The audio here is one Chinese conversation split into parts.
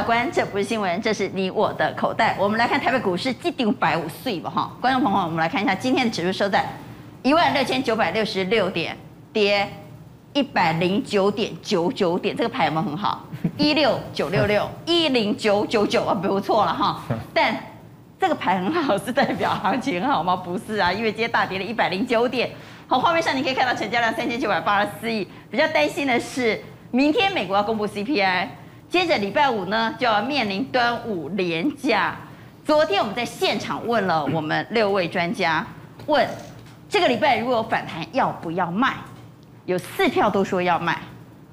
法官，这不是新闻，这是你我的口袋。我们来看台北股市，继顶百五岁吧哈。观众朋友，我们来看一下今天的指数收在一万六千九百六十六点，跌一百零九点九九点，这个牌有没有很好？一六九六六一零九九九啊，不错了哈。但这个牌很好，是代表行情很好吗？不是啊，因为今天大跌了一百零九点。好，画面上你可以看到成交量三千九百八十四亿。比较担心的是，明天美国要公布 CPI。接着礼拜五呢，就要面临端午连假。昨天我们在现场问了我们六位专家，问这个礼拜如果有反弹要不要卖？有四票都说要卖。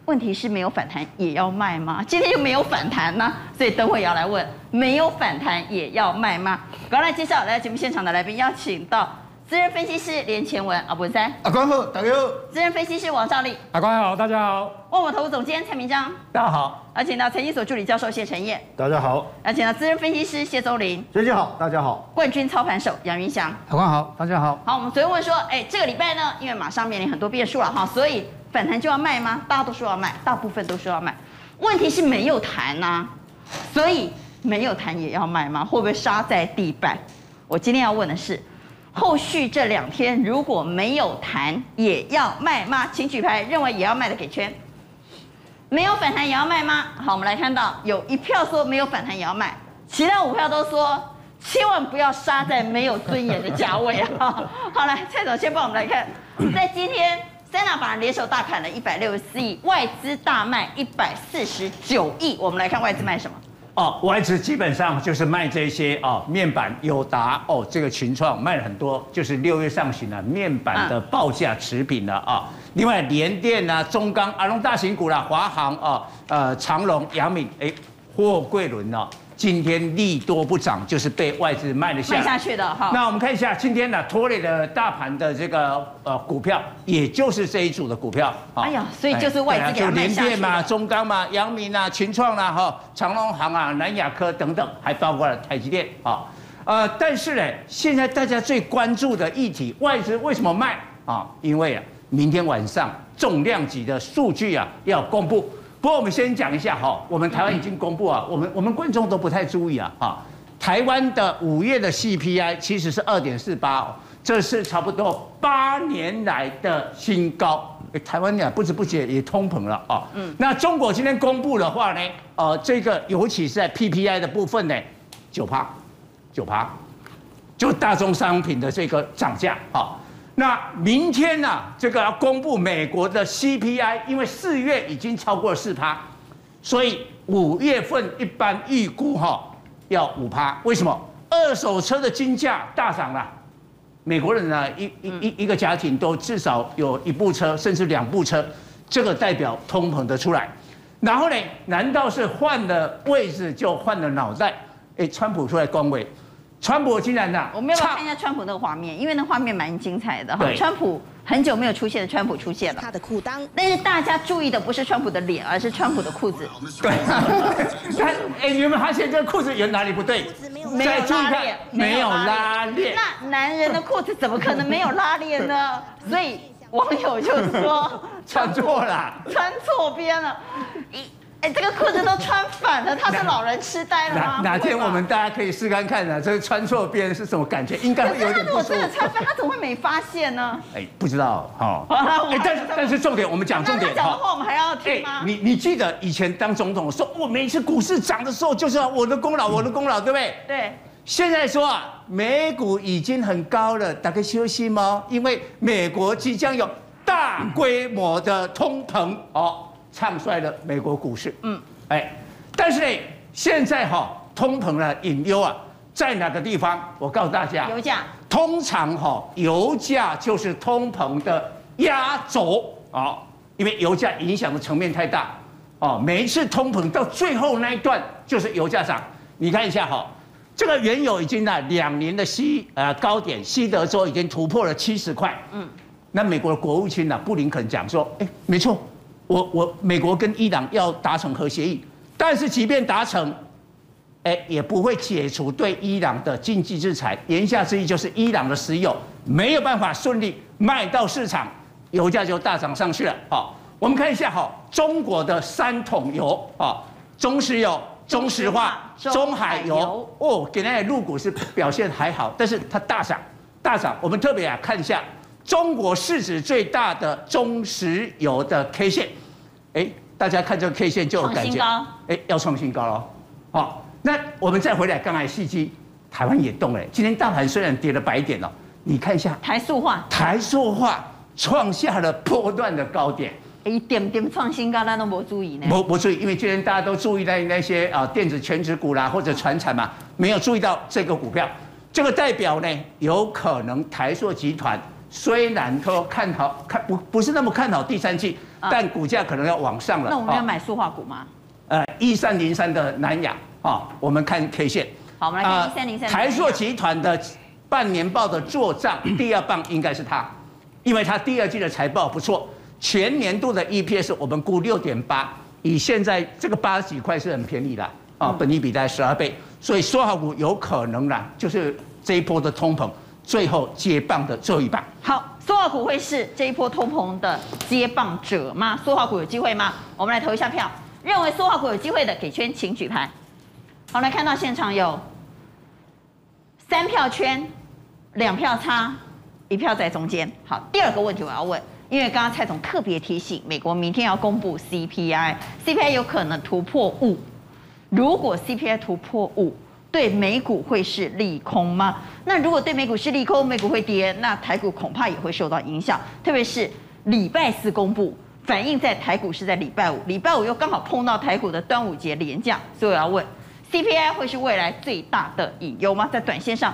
问题是没有反弹也要卖吗？今天又没有反弹呢，所以等会也要来问，没有反弹也要卖吗？赶快来介绍来节目现场的来宾，邀请到。资深分析师连前文，阿文三，阿关好，大家好。资深分析师王兆立，阿关好，大家好。万我投资总监蔡明章，大家好。而且呢，财经所助理教授谢晨彦，大家好。而且呢，资深分析师谢宗林，大家好，大家好。冠军操盘手杨云翔，阿关好，大家好。好，我们昨天问说，哎，这个礼拜呢，因为马上面临很多变数了哈，所以反弹就要卖吗？大家都说要卖，大部分都说要卖。问题是没有弹呐，所以没有弹也要卖吗？会不会杀在地板？我今天要问的是。后续这两天如果没有弹，也要卖吗？请举牌，认为也要卖的给圈。没有反弹也要卖吗？好，我们来看到有一票说没有反弹也要卖，其他五票都说千万不要杀在没有尊严的价位啊！好，来蔡总先帮我们来看，在今天三大法联手大砍了一百六十四亿，外资大卖一百四十九亿，我们来看外资卖什么。哦，外资基本上就是卖这些哦，面板、友达哦，这个群创卖了很多，就是六月上旬了，面板的报价持平了啊、另外联电啊、中钢、阿龙大型股啦、华航啊、呃长隆、阳明，哎，货柜轮呢。今天利多不涨，就是被外资卖了下卖下去的哈。那我们看一下今天呢拖累的大盘的这个呃股票，也就是这一组的股票。哎呀，所以就是外资给它卖下去。联电嘛、中钢嘛、阳明啊、群创啦、哈、长隆行啊、南亚科等等，还包括了台积电啊。呃，但是呢，现在大家最关注的议题，外资为什么卖啊？因为啊，明天晚上重量级的数据啊要公布。不过我们先讲一下哈，我们台湾已经公布啊，我们我们观众都不太注意啊哈。台湾的五月的 CPI 其实是二点四八，这是差不多八年来的新高。台湾呀，不知不觉也通膨了啊。嗯。那中国今天公布的话呢，呃，这个尤其是在 PPI 的部分呢，九趴，九趴，就大宗商品的这个涨价啊。那明天呢、啊，这个要公布美国的 CPI，因为四月已经超过了四趴，所以五月份一般预估哈要五趴。为什么？二手车的金价大涨了，美国人呢一一一一个家庭都至少有一部车，甚至两部车，这个代表通膨的出来。然后呢，难道是换了位置就换了脑袋？哎，川普出来恭维。川普竟然呐，我们要不要看一下川普那个画面？因为那画面蛮精彩的哈。川普很久没有出现的，川普出现了。他的裤裆，但是大家注意的不是川普的脸，而是川普的裤子。对，他哎，你有没有发现这个裤子有哪里不对？没有拉链，没有拉链。那男人的裤子怎么可能没有拉链呢？所以网友就说穿错了，穿错边了。一。哎，这个裤子都穿反了，他是老人痴呆了吗？哪天我们大家可以试看看呢？这个穿错边是什么感觉？应该会有点不舒服。可是他如果真的穿反，他怎么会没发现呢？哎，不知道哈。哎，但是但是重点，我们讲重点。讲的话我们还要听吗？你你记得以前当总统说，我每次股市涨的时候就是我的功劳，我的功劳，对不对？对。现在说啊，美股已经很高了，大家休息吗？因为美国即将有大规模的通膨哦。唱衰了美国股市，嗯，哎，但是呢，现在哈通膨的隐忧啊，在哪个地方？我告诉大家，油价。通常哈，油价就是通膨的压轴啊，因为油价影响的层面太大哦。每一次通膨到最后那一段，就是油价涨。你看一下哈，这个原油已经呢两年的西呃高点，西德州已经突破了七十块，嗯，那美国的国务卿呢布林肯讲说，哎，没错。我我美国跟伊朗要达成核协议，但是即便达成，哎，也不会解除对伊朗的经济制裁。言下之意就是伊朗的石油没有办法顺利卖到市场，油价就大涨上去了。好，我们看一下哈，中国的三桶油啊，中石油、中石化、中海油哦，给那些陆股是表现还好，但是它大涨，大涨。我们特别啊看一下中国市值最大的中石油的 K 线，哎，大家看这个 K 线就有感觉，哎，要创新高了。好，那我们再回来刚才细机，台湾也动了。今天大盘虽然跌了百点了，你看一下台塑化，台塑化创下了波段的高点。一点点创新高，咱都没注意呢。没不注意，因为今天大家都注意在那些啊电子全值股啦，或者传产嘛，没有注意到这个股票。这个代表呢，有可能台塑集团虽然说看好，看不不是那么看好第三季，但股价可能要往上了。那我们要买塑化股吗？呃，一三零三的南亚啊，我们看 K 线。好，我们来看一三零三。台塑集团的半年报的做账，第二棒应该是它，因为它第二季的财报不错。全年度的 EPS 我们估六点八，以现在这个八十几块是很便宜的啊，本益比大概十二倍，所以说好股有可能啦，就是这一波的通膨最后接棒的最后一棒。好，说好股会是这一波通膨的接棒者吗？说好股有机会吗？我们来投一下票，认为说好股有机会的给圈，请举牌。好，来看到现场有三票圈，两票差，一票在中间。好，第二个问题我要问。因为刚刚蔡总特别提醒，美国明天要公布 CPI，CPI 有可能突破五。如果 CPI 突破五，对美股会是利空吗？那如果对美股是利空，美股会跌，那台股恐怕也会受到影响。特别是礼拜四公布，反映在台股是在礼拜五，礼拜五又刚好碰到台股的端午节连假，所以我要问：CPI 会是未来最大的隐忧吗？在短线上，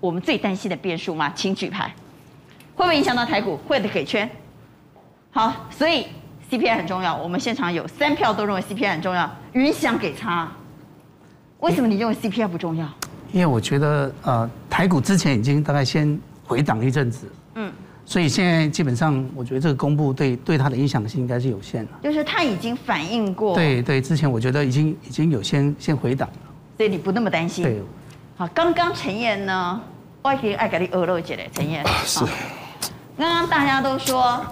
我们最担心的变数吗？请举牌，会不会影响到台股？会的给圈。好，所以 CPI 很重要。我们现场有三票都认为 CPI 很重要，云想给差。为什么你认为 CPI 不重要？因为我觉得呃，台股之前已经大概先回档一阵子，嗯，所以现在基本上我觉得这个公布对对它的影响性应该是有限的。就是它已经反映过。对对，之前我觉得已经已经有先先回档了。所以你不那么担心。对。好，刚刚陈彦呢，我已经爱给你饿了姐嘞，陈彦。是。刚刚大家都说。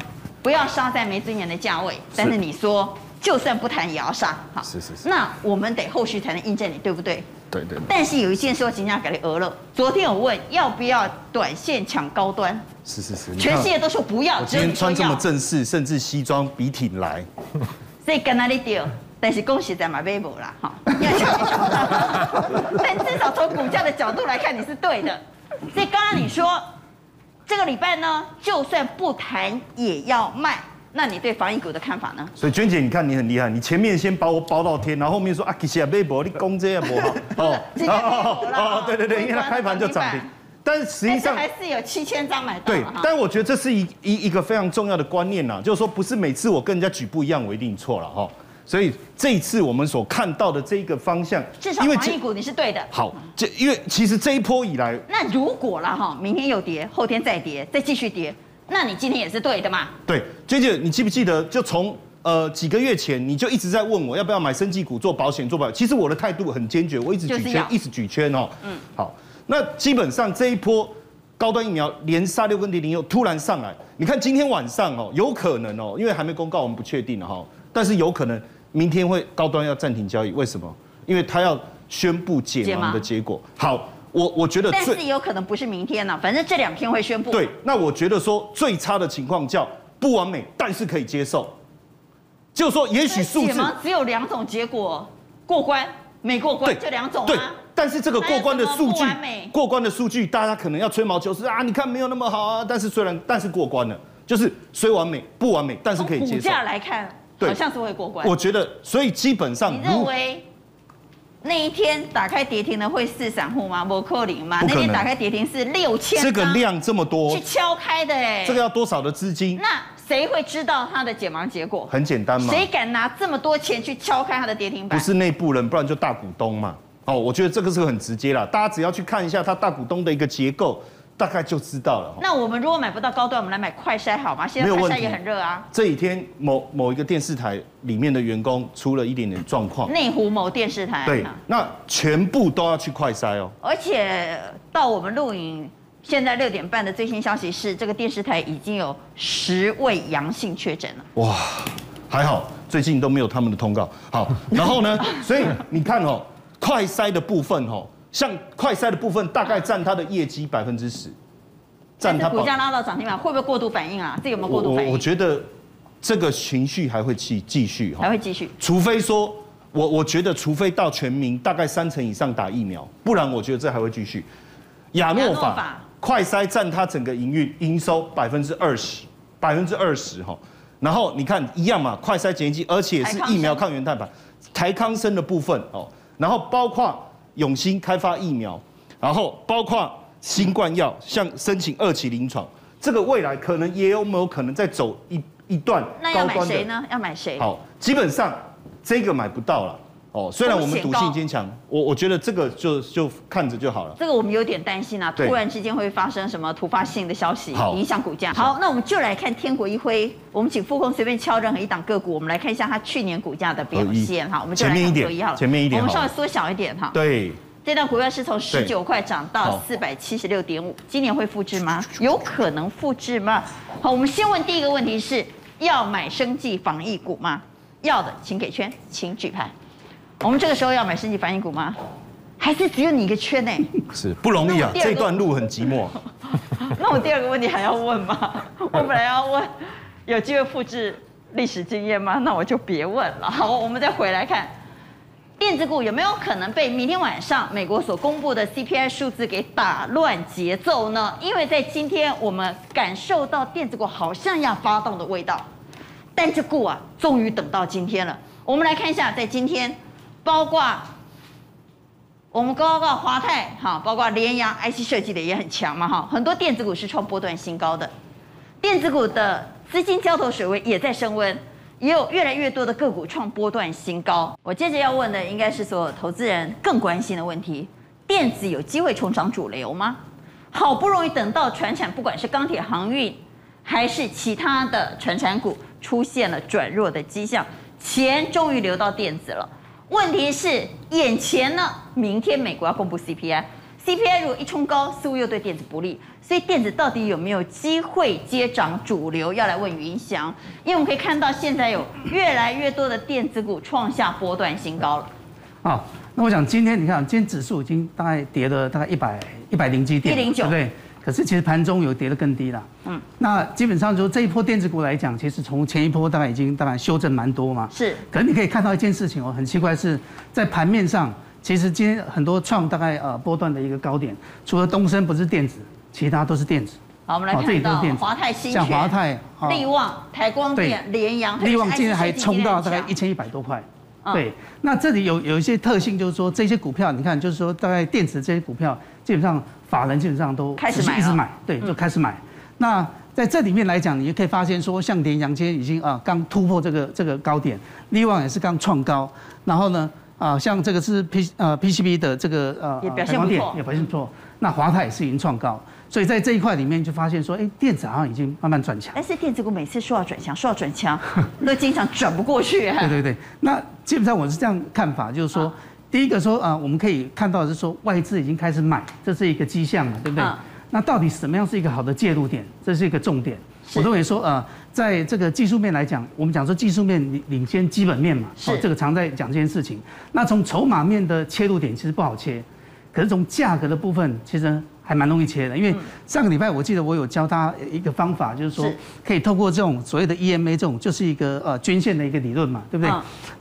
不要杀在没尊严的价位，但是你说就算不谈也要杀，好，是是是，那我们得后续才能印证你对不对？对对。但是有一件事我今天要给你讹了，昨天我问要不要短线抢高端，是是是，全世界都说不要，我今天穿这么正式，甚至西装笔挺来，所以跟哪里丢？但是恭喜在买微博啦，哈，要抢一抢，但至少从股价的角度来看你是对的，所以刚刚你说。这个礼拜呢，就算不谈也要卖。那你对防疫股的看法呢？所以娟姐，你看你很厉害，你前面先把我包到天，然后后面说啊，其实也没博，你攻这也不好哦。哦哦对对对，因为它开盘就涨停，但是实际上还是有七千张买到。对，但我觉得这是一一一个非常重要的观念呐，就是说不是每次我跟人家举不一样，我一定错了哈。所以这一次我们所看到的这一个方向，至少防疫股你是对的。好，这因为其实这一波以来，那如果了哈，明天又跌，后天再跌，再继续跌，那你今天也是对的嘛？对，娟姐，你记不记得，就从呃几个月前你就一直在问我要不要买生技股做保险做保险，其实我的态度很坚决，我一直举圈，一直举圈哦。嗯，好，那基本上这一波高端疫苗连杀六根跌停又突然上来，你看今天晚上哦，有可能哦，因为还没公告，我们不确定哈。但是有可能明天会高端要暂停交易，为什么？因为他要宣布解盲的结果。好，我我觉得，但是有可能不是明天呢，反正这两天会宣布。对，那我觉得说最差的情况叫不完美，但是可以接受。就是说，也许数字只有两种结果，过关没过关，就两种。对，但是这个过关的数据，过关的数据，大家可能要吹毛求疵啊！你看没有那么好啊，但是虽然但是过关了，就是虽完美不完美，但是可以接受。股价来看。好像是会过关。我觉得，所以基本上，你认为那一天打开跌停的会是散户吗？不可能吗？那天打开跌停是六千，这个量这么多，去敲开的哎，这个要多少的资金？那谁会知道它的解盲结果？很简单嘛，谁敢拿这么多钱去敲开它的跌停板？不是内部人，不然就大股东嘛。哦，我觉得这个是很直接啦，大家只要去看一下它大股东的一个结构。大概就知道了。那我们如果买不到高端，我们来买快筛好吗？现在快筛也很热啊。这几天某某一个电视台里面的员工出了一点点状况。内湖某电视台。对，那全部都要去快筛哦。而且到我们录影，现在六点半的最新消息是，这个电视台已经有十位阳性确诊了。哇，还好。最近都没有他们的通告。好，然后呢，所以你看哦，快筛的部分哦，像快筛的部分大概占它的业绩百分之十，占它股价拉到涨停板，会不会过度反应啊？这有没有过度反应？我我觉得这个情绪还会继继续哈还会继续，除非说。我我觉得，除非到全民大概三成以上打疫苗，不然我觉得这还会继续。亚诺法快筛占它整个营运营收百分之二十，百分之二十哈。然后你看一样嘛，快筛检验剂，而且是疫苗抗原蛋白，台康生的部分哦，然后包括永兴开发疫苗，然后包括新冠药，像申请二期临床，这个未来可能也有没有可能再走一一段高端的？那要买谁呢？要买谁？好，基本上。这个买不到了哦，虽然我们赌性坚强，我我觉得这个就就看着就好了。这个我们有点担心啊，突然之间会发生什么突发性的消息，影响股价。好，那我们就来看天国一辉，我们请副控随便敲任何一档个股，我们来看一下它去年股价的表现哈。我们就来看天国一号，前面一点，我们稍微缩小一点哈。对，这档股票是从十九块涨到四百七十六点五，今年会复制吗？有可能复制吗？好，我们先问第一个问题是要买生计防疫股吗？要的，请给圈，请举牌。我们这个时候要买升级反应股吗？还是只有你一个圈呢？是不容易啊，这段路很寂寞。那我第二个问题还要问吗？我本来要问，有机会复制历史经验吗？那我就别问了。好，我们再回来看，电子股有没有可能被明天晚上美国所公布的 CPI 数字给打乱节奏呢？因为在今天我们感受到电子股好像要发动的味道。但这股啊，终于等到今天了。我们来看一下，在今天，包括我们刚刚华泰哈，包括联阳 IC 设计的也很强嘛哈，很多电子股是创波段新高的，电子股的资金交投水位也在升温，也有越来越多的个股创波段新高。我接着要问的，应该是所有投资人更关心的问题：电子有机会重掌主流吗？好不容易等到传产，不管是钢铁、航运，还是其他的传产股。出现了转弱的迹象，钱终于流到电子了。问题是眼前呢，明天美国要公布 CPI，CPI 如果一冲高，似乎又对电子不利，所以电子到底有没有机会接涨主流？要来问云翔，因为我们可以看到现在有越来越多的电子股创下波段新高了。好，那我想今天你看，今天指数已经大概跌了大概一百一百零几点，一零九，对。可是其实盘中有跌得更低了，嗯，那基本上说这一波电子股来讲，其实从前一波大概已经大概修正蛮多嘛，是。可是你可以看到一件事情哦，很奇怪是在盘面上，其实今天很多创大概呃波段的一个高点，除了东升不是电子，其他都是电子。好，我们来看到华泰新像华泰、力旺、台光电、联阳，力旺今天还冲到大概一千一百多块。对，那这里有有一些特性，就是说这些股票，你看，就是说大概电子这些股票，基本上法人基本上都开始买，一直买，对，就开始买。那在这里面来讲，你也可以发现说，像联阳今天已经啊刚突破这个这个高点，力旺也是刚创高，然后呢啊像这个是 P 呃 PCB 的这个呃也表现不错，也表现不错。那华泰也是已经创高。所以在这一块里面就发现说，哎，电子好像已经慢慢转强。但是电子股每次说要转强，说要转强，那经常转不过去。对对对，那基本上我是这样看法，就是说，第一个说啊，我们可以看到是说外资已经开始买，这是一个迹象了，对不对？那到底什么样是一个好的介入点？这是一个重点。我认为说呃，在这个技术面来讲，我们讲说技术面领领先基本面嘛，哦这个常在讲这件事情。那从筹码面的切入点其实不好切，可是从价格的部分其实。还蛮容易切的，因为上个礼拜我记得我有教他一个方法，就是说可以透过这种所谓的 EMA 这种，就是一个呃均线的一个理论嘛，对不对？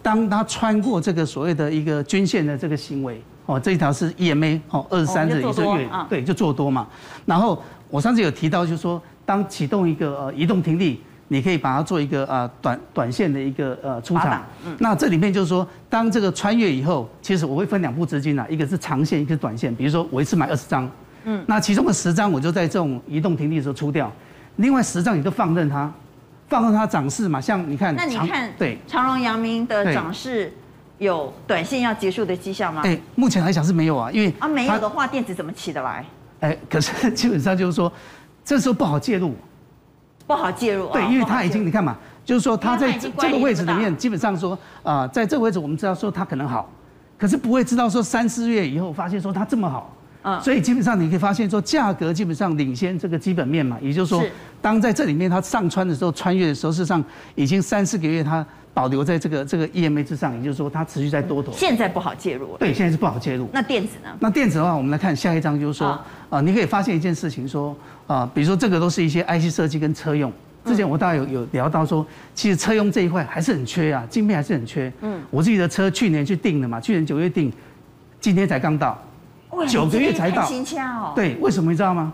当他穿过这个所谓的一个均线的这个行为，哦，这一条是 EMA 哦，二十三日一个月，对，就做多嘛。然后我上次有提到，就是说当启动一个呃移动停利。你可以把它做一个呃短短线的一个呃出场，嗯，那这里面就是说，当这个穿越以后，其实我会分两步资金啊，一个是长线，一个是短线。比如说我一次买二十张。嗯，那其中的十张我就在这种移动停利的时候出掉，另外十张你就放任它，放任它涨势嘛。像你看，那你看，对，长荣、阳明的涨势有短线要结束的迹象吗？哎，目前来讲是没有啊，因为啊没有的话，电子怎么起得来？哎，可是 基本上就是说，这时候不好介入，不好介入。对，因为它已经你看嘛，就是说它在这个位置里面，基本上说啊，在这个位置我们知道说它可能好，可是不会知道说三四月以后发现说它这么好。嗯，所以基本上你可以发现说，价格基本上领先这个基本面嘛，也就是说，当在这里面它上穿的时候，穿越的时候，事实上已经三四个月它保留在这个这个 EMA 之上，也就是说它持续在多头。现在不好介入。对，现在是不好介入。那电子呢？那电子的话，我们来看下一张，就是说，啊、呃，你可以发现一件事情，说，啊、呃，比如说这个都是一些 IC 设计跟车用。之前我大概有有聊到说，其实车用这一块还是很缺啊，晶片还是很缺。嗯，我自己的车去年去订的嘛，去年九月订，今天才刚到。九个月才到，对，为什么你知道吗？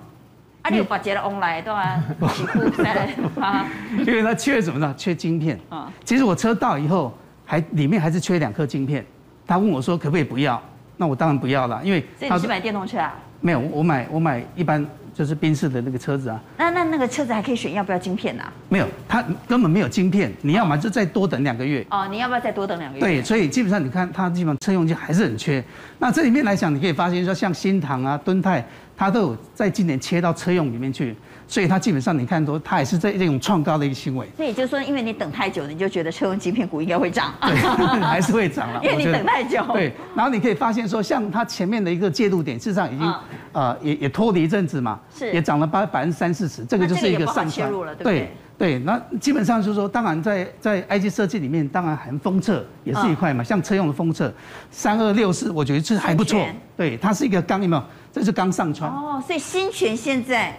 啊，你有把捷的翁来对吧？起步在啊，因为它缺什么呢？缺晶片。啊，其实我车到以后，还里面还是缺两颗晶片。他问我说可不可以不要？那我当然不要了，因为。所以你是买电动车啊？没有，我买我买一般。就是宾士的那个车子啊，那那那个车子还可以选要不要晶片呐？啊？没有，它根本没有晶片，你要么就再多等两个月。哦，你要不要再多等两个月？对，所以基本上你看，它基本上车用机还是很缺。那这里面来讲，你可以发现说，像新唐啊、敦泰，它都有在今年切到车用里面去。所以它基本上你看都，它也是在这种创高的一个行为。所以也就是说，因为你等太久了，你就觉得车用晶片股应该会涨。对，还是会涨了。因为你等太久。对，然后你可以发现说，像它前面的一个介入点，事实上已经呃也也拖了一阵子嘛，是，也涨了百百分之三四十，这个就是一个上切入了，对不对？对，那基本上就是说，当然在在 IC 设计里面，当然含封测也是一块嘛，像车用的封测，三二六四，我觉得是还不错。对，它是一个刚有没有？这是刚上穿。哦，所以新全现在。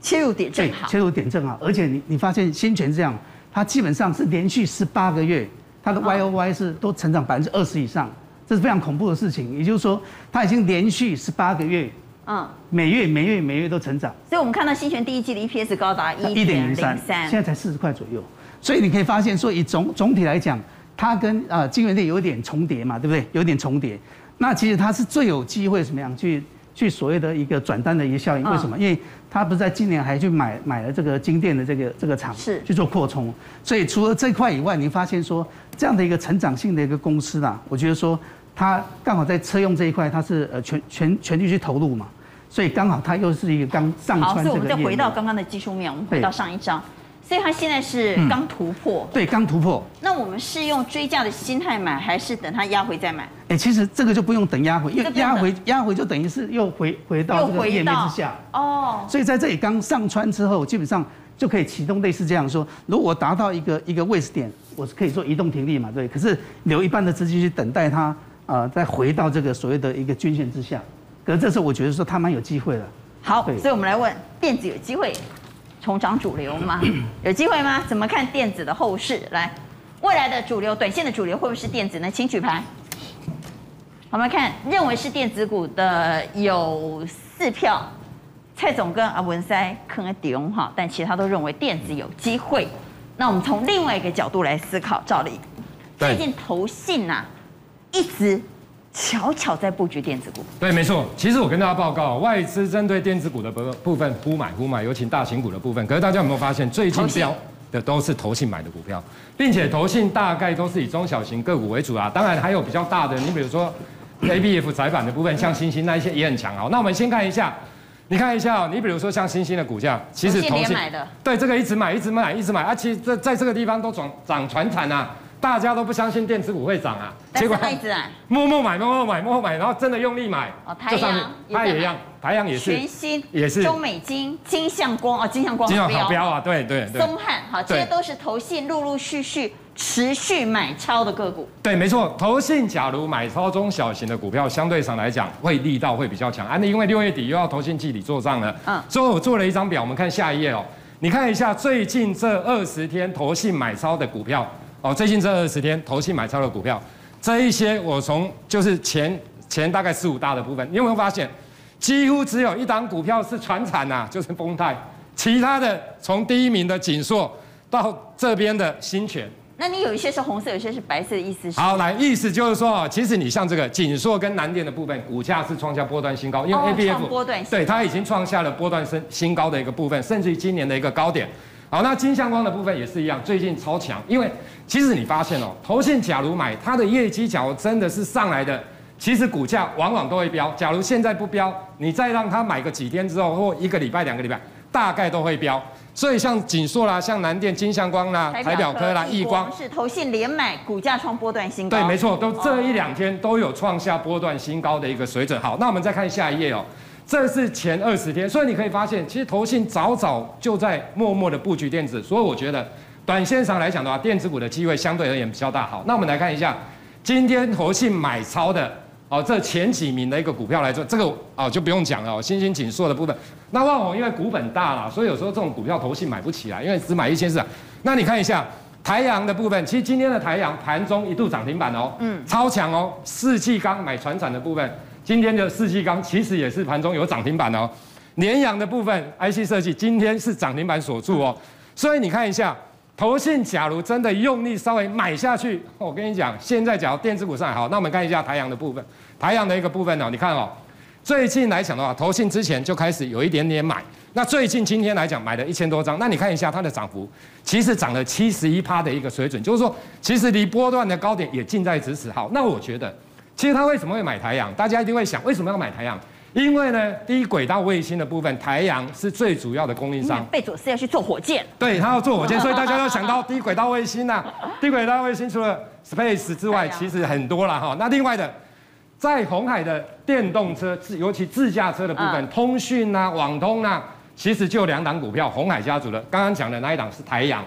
切入点正好，切入点正好，而且你你发现新泉这样，它基本上是连续十八个月，它的 Y O Y 是都成长百分之二十以上，这是非常恐怖的事情。也就是说，它已经连续十八个月，嗯，每月每月每月都成长。所以我们看到新泉第一季的 E P S 高达一点零三，现在才四十块左右。所以你可以发现说，以总总体来讲，它跟呃晶圆店有点重叠嘛，对不对？有点重叠。那其实它是最有机会怎么样去？去所谓的一个转单的一个效应，为什么？因为他不是在今年还去买买了这个金店的这个这个厂，是去做扩充。所以除了这块以外，你发现说这样的一个成长性的一个公司啊，我觉得说它刚好在车用这一块，它是呃全全全力去投入嘛，所以刚好它又是一个刚上穿这个。好，所以我们再回到刚刚的技术面，我们回到上一张。所以它现在是刚突破，嗯、对，刚突破。那我们是用追价的心态买，还是等它压回再买？哎、欸，其实这个就不用等压回，因为压回压回就等于是又回回到这个页面之下。哦。所以在这里刚上穿之后，基本上就可以启动类似这样说：如果达到一个一个位置点，我是可以做移动停利嘛？对。可是留一半的资金去等待它，呃，再回到这个所谓的一个均线之下。可是这时候我觉得说它蛮有机会的。好，所以我们来问电子有机会。重涨主流吗？有机会吗？怎么看电子的后市？来，未来的主流，短线的主流会不会是电子呢？请举牌。我们看，认为是电子股的有四票，蔡总跟阿文塞可能顶哈，但其他都认为电子有机会。那我们从另外一个角度来思考，照例，最近投信呐、啊，一直。巧巧在布局电子股，对，没错。其实我跟大家报告，外资针对电子股的部部分忽买忽买，尤其大型股的部分。可是大家有没有发现，最近标的都是投信买的股票，并且投信大概都是以中小型个股为主啊。当然还有比较大的，你比如说 ABF 载板的部分，像星星那一些也很强啊。那我们先看一下，你看一下哦，你比如说像星星的股价，其实投信买的，对，这个一直买，一直买，一直买，啊，其实在在这个地方都涨涨船产啊。大家都不相信电子股会涨啊，结果他一 默默买，默默买，默默买，然后真的用力买。哦，台阳，它也一样，台阳也是，全新也是，中美金、金相光哦，金相光，金相好标啊，对对对。松汉，好，这些都是投信陆陆续续持续买超的个股。对，没错，投信假如买超中小型的股票，相对上来讲会力道会比较强啊。那因为六月底又要投信季底做账了，嗯，所以我做了一张表，我们看下一页哦，你看一下最近这二十天投信买超的股票。哦，最近这二十天投信买超的股票，这一些我从就是前前大概四五大的部分，你有没有发现，几乎只有一档股票是传产呐，就是丰泰，其他的从第一名的景硕到这边的新泉，那你有一些是红色，有些是白色的意思是？好，来，意思就是说，其实你像这个景硕跟南电的部分，股价是创下波段新高，因为 ABF 波段对它已经创下了波段新新高的一个部分，甚至于今年的一个高点。好，那金相光的部分也是一样，最近超强。因为其实你发现哦，投信假如买它的业绩，假如真的是上来的，其实股价往往都会飙。假如现在不飙，你再让它买个几天之后，或一个礼拜、两个礼拜，大概都会飙。所以像锦硕啦、像南电、金相光啦、台表科啦、易光是投信连买，股价创波段新高。对，没错，都这一两天都有创下波段新高的一个水准。好，那我们再看下一页哦。这是前二十天，所以你可以发现，其实投信早早就在默默的布局电子，所以我觉得短线上来讲的话，电子股的机会相对而言比较大。好，那我们来看一下今天投信买超的哦，这前几名的一个股票来做，这个哦就不用讲了哦，新兴紧缩的部分。那旺宏因为股本大了，所以有时候这种股票投信买不起来，因为只买一千四。那你看一下。台阳的部分，其实今天的台阳盘中一度涨停板哦，嗯，超强哦。四季钢买船产的部分，今天的世纪钢其实也是盘中有涨停板哦。联阳的部分，IC 设计今天是涨停板锁住哦。所以你看一下，投信假如真的用力稍微买下去，我跟你讲，现在假如电子股上好，那我们看一下台阳的部分，台阳的一个部分哦，你看哦，最近来讲的话，投信之前就开始有一点点买。那最近今天来讲买了一千多张，那你看一下它的涨幅，其实涨了七十一趴的一个水准，就是说其实离波段的高点也近在咫尺。好，那我觉得，其实他为什么会买台阳？大家一定会想，为什么要买台阳？因为呢，低轨道卫星的部分，台阳是最主要的供应商。贝佐斯要去做火箭，对，他要做火箭，所以大家要想到低轨道卫星呐、啊。低轨道卫星除了 Space 之外，其实很多了哈。那另外的，在红海的电动车，自尤其自驾车的部分，通讯啊、网通啊。其实就两档股票，红海家族的，刚刚讲的那一档是台阳，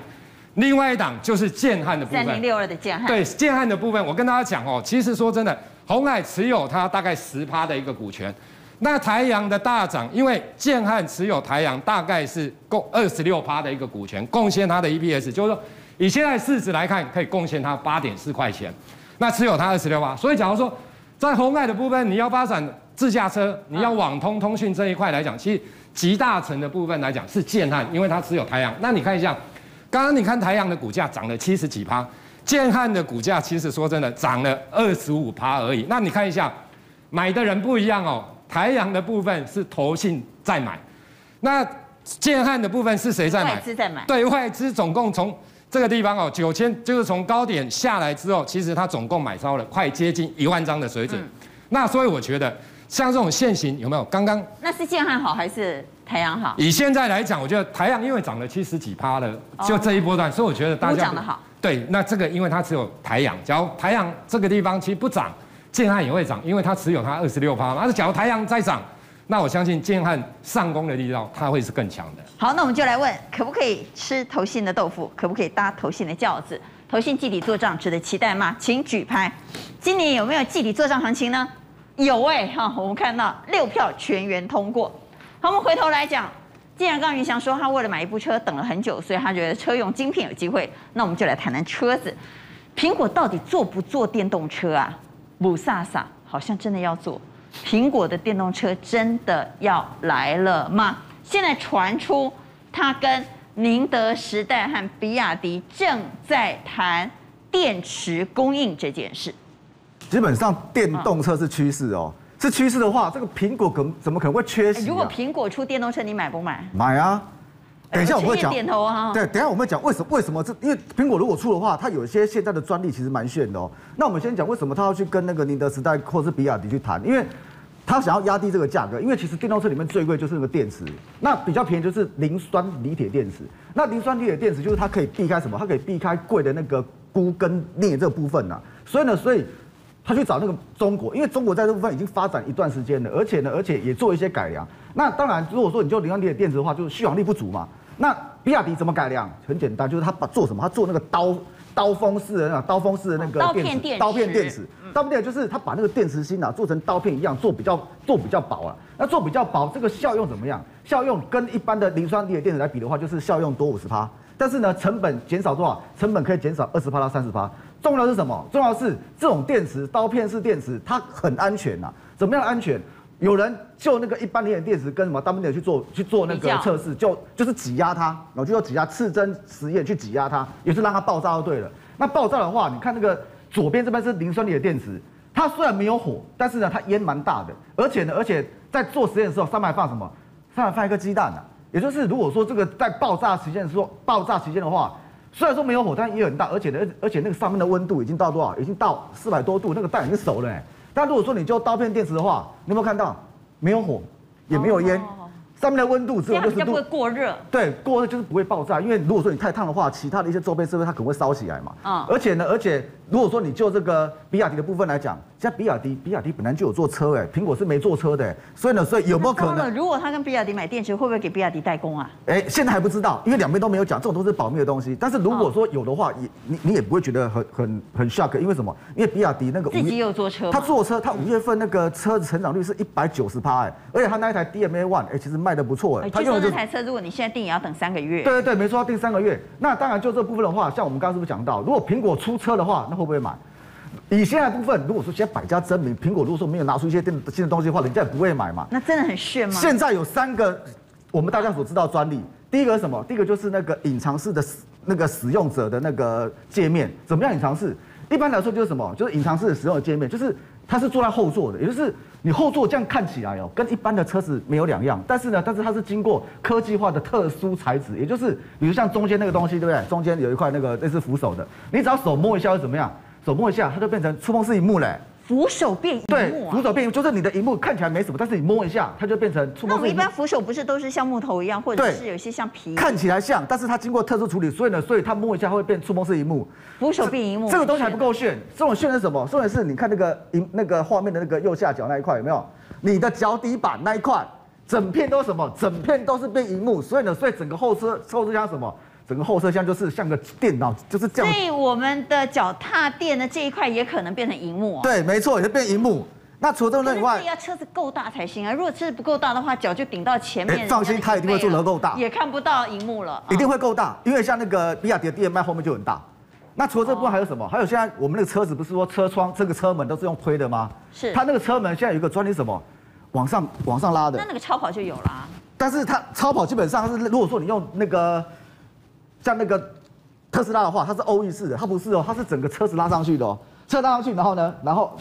另外一档就是建汉的部分。三零六二的建汉。对，建汉的部分，我跟大家讲哦，其实说真的，红海持有它大概十趴的一个股权，那台阳的大涨，因为建汉持有台阳大概是共二十六趴的一个股权，贡献它的 EPS，就是说以现在市值来看，可以贡献它八点四块钱，那持有它二十六趴，所以假如说在红海的部分，你要发展自驾车，你要网通通讯这一块来讲，其实。集大成的部分来讲是建汉，因为它持有台阳。那你看一下，刚刚你看台阳的股价涨了七十几趴，建汉的股价其实说真的涨了二十五趴而已。那你看一下，买的人不一样哦。台阳的部分是投信在买，那建汉的部分是谁在买？外资在买。对，外资总共从这个地方哦，九千就是从高点下来之后，其实它总共买超了快接近一万张的水准。嗯、那所以我觉得。像这种线型有没有？刚刚那是建汉好还是台阳好？以现在来讲，我觉得台阳因为涨了七十几趴了，就这一波段，所以我觉得大家讲得好。对，那这个因为它只有台阳，假如台阳这个地方其实不涨，建汉也会涨，因为它持有它二十六趴嘛。但是假如台阳再涨，那我相信建汉上攻的力道它会是更强的。好，那我们就来问，可不可以吃投信的豆腐？可不可以搭投信的轿子？投信季底作帐值得期待吗？请举牌。今年有没有季底作帐行情呢？有哎、欸、哈，我们看到六票全员通过。好，我们回头来讲，既然刚刚云翔说他为了买一部车等了很久，所以他觉得车用晶片有机会，那我们就来谈谈车子。苹果到底做不做电动车啊？雾煞煞，好像真的要做。苹果的电动车真的要来了吗？现在传出他跟宁德时代和比亚迪正在谈电池供应这件事。基本上电动车是趋势哦，是趋势的话，这个苹果可怎么可能会缺席？如果苹果出电动车，你买不买？买啊！等一下我会讲。点头哈。对，等一下我们会讲为什么？为什么这？因为苹果如果出的话，它有一些现在的专利其实蛮炫的哦。那我们先讲为什么它要去跟那个宁德时代或是比亚迪去谈？因为他想要压低这个价格。因为其实电动车里面最贵就是那个电池，那比较便宜就是磷酸锂铁电池。那磷酸锂铁电池就是它可以避开什么？它可以避开贵的那个钴跟镍这个部分呐。所以呢，所以。他去找那个中国，因为中国在这部分已经发展一段时间了，而且呢，而且也做一些改良。那当然，如果说你就磷酸锂的电池的话，就是续航力不足嘛。那比亚迪怎么改良？很简单，就是他把做什么？他做那个刀刀锋式的那刀锋式的那个刀片电池，刀片电池。刀片电池就是他把那个电池芯啊做成刀片一样，做比较做比较薄啊。那做比较薄，这个效用怎么样？效用跟一般的磷酸锂的电池来比的话，就是效用多五十趴。但是呢，成本减少多少？成本可以减少二十趴到三十趴。重要是什么？重要是这种电池，刀片式电池，它很安全呐、啊。怎么样安全？有人就那个一般的电池跟什么 W 去做去做那个测试，就就是挤压它，然后就要挤压刺针实验去挤压它，也是让它爆炸就对了。那爆炸的话，你看那个左边这边是磷酸锂的电池，它虽然没有火，但是呢它烟蛮大的，而且呢而且在做实验的时候上面还放什么？上面放一个鸡蛋呐、啊，也就是如果说这个在爆炸期间的时候，爆炸期间的话。虽然说没有火，但也很大，而且呢，而且那个上面的温度已经到多少？已经到四百多度，那个蛋已经熟了哎。但如果说你就刀片电池的话，你有没有看到？没有火，也没有烟，上面的温度只有六十度。不会过热。对，过热就是不会爆炸，因为如果说你太烫的话，其他的一些周边设备它可能会烧起来嘛。啊。而且呢，而且如果说你就这个比亚迪的部分来讲，现在比亚迪，比亚迪本来就有做车哎，苹果是没做车的，所以呢，所以有没有可能？如果他跟比亚迪买电池，会不会给比亚迪代工啊？哎，现在还不知道，因为两边都没有讲，这种都是保密的东西。但是如果说有的话，也你你也不会觉得很很很 shock，因为什么？因为比亚迪那个自己有做车，他做车，他五月份那个车子成长率是一百九十趴哎，而且他那一台 DMA One 哎，其实卖的不错哎。他用的这台车，如果你现在订也要等三个月。对对对，没错，要订三个月。那当然就这部分的话，像我们刚刚是不是讲到，如果苹果出车的话，那会不会买？以现在部分，如果说现在百家争鸣，苹果如果说没有拿出一些新的东西的话，人家也不会买嘛。那真的很炫吗？现在有三个我们大家所知道专利，第一个是什么？第一个就是那个隐藏式的那个使用者的那个界面，怎么样隐藏式？一般来说就是什么？就是隐藏式的使用的界面，就是它是坐在后座的，也就是你后座这样看起来哦，跟一般的车子没有两样。但是呢，但是它是经过科技化的特殊材质，也就是比如像中间那个东西，对不对？中间有一块那个类似扶手的，你只要手摸一下会怎么样？手摸一下，它就变成触碰式荧幕嘞。扶手变萤幕，对，扶手变就是你的萤幕看起来没什么，但是你摸一下，它就变成触碰式萤幕。那我们一般扶手不是都是像木头一样，或者是有些像皮？看起来像，但是它经过特殊处理，所以呢，所以它摸一下会变触摸式萤幕。扶手变萤幕，这个东西还不够炫，这种炫是什么？重点是你看那个荧那个画面的那个右下角那一块有没有？你的脚底板那一块，整片都是什么？整片都是变萤幕，所以呢，所以整个后车后车厢什么？整个后车厢就是像个电脑，就是这样。所以我们的脚踏垫的这一块也可能变成荧幕啊。对，没错，也是变荧幕。那除了这个以外，要车子够大才行啊。如果车子不够大的话，脚就顶到前面。放心，它一定会做得够大，也看不到荧幕了。一定会够大，因为像那个比亚迪的 DMI 后面就很大。那除了这部分还有什么？还有现在我们那个车子不是说车窗这个车门都是用推的吗？是。它那个车门现在有一个专利什么？往上往上拉的。那那个超跑就有了。但是它超跑基本上是，如果说你用那个像那个。特斯拉的话，它是欧翼式的，它不是哦，它是整个车子拉上去的哦，车拉上去，然后呢，然后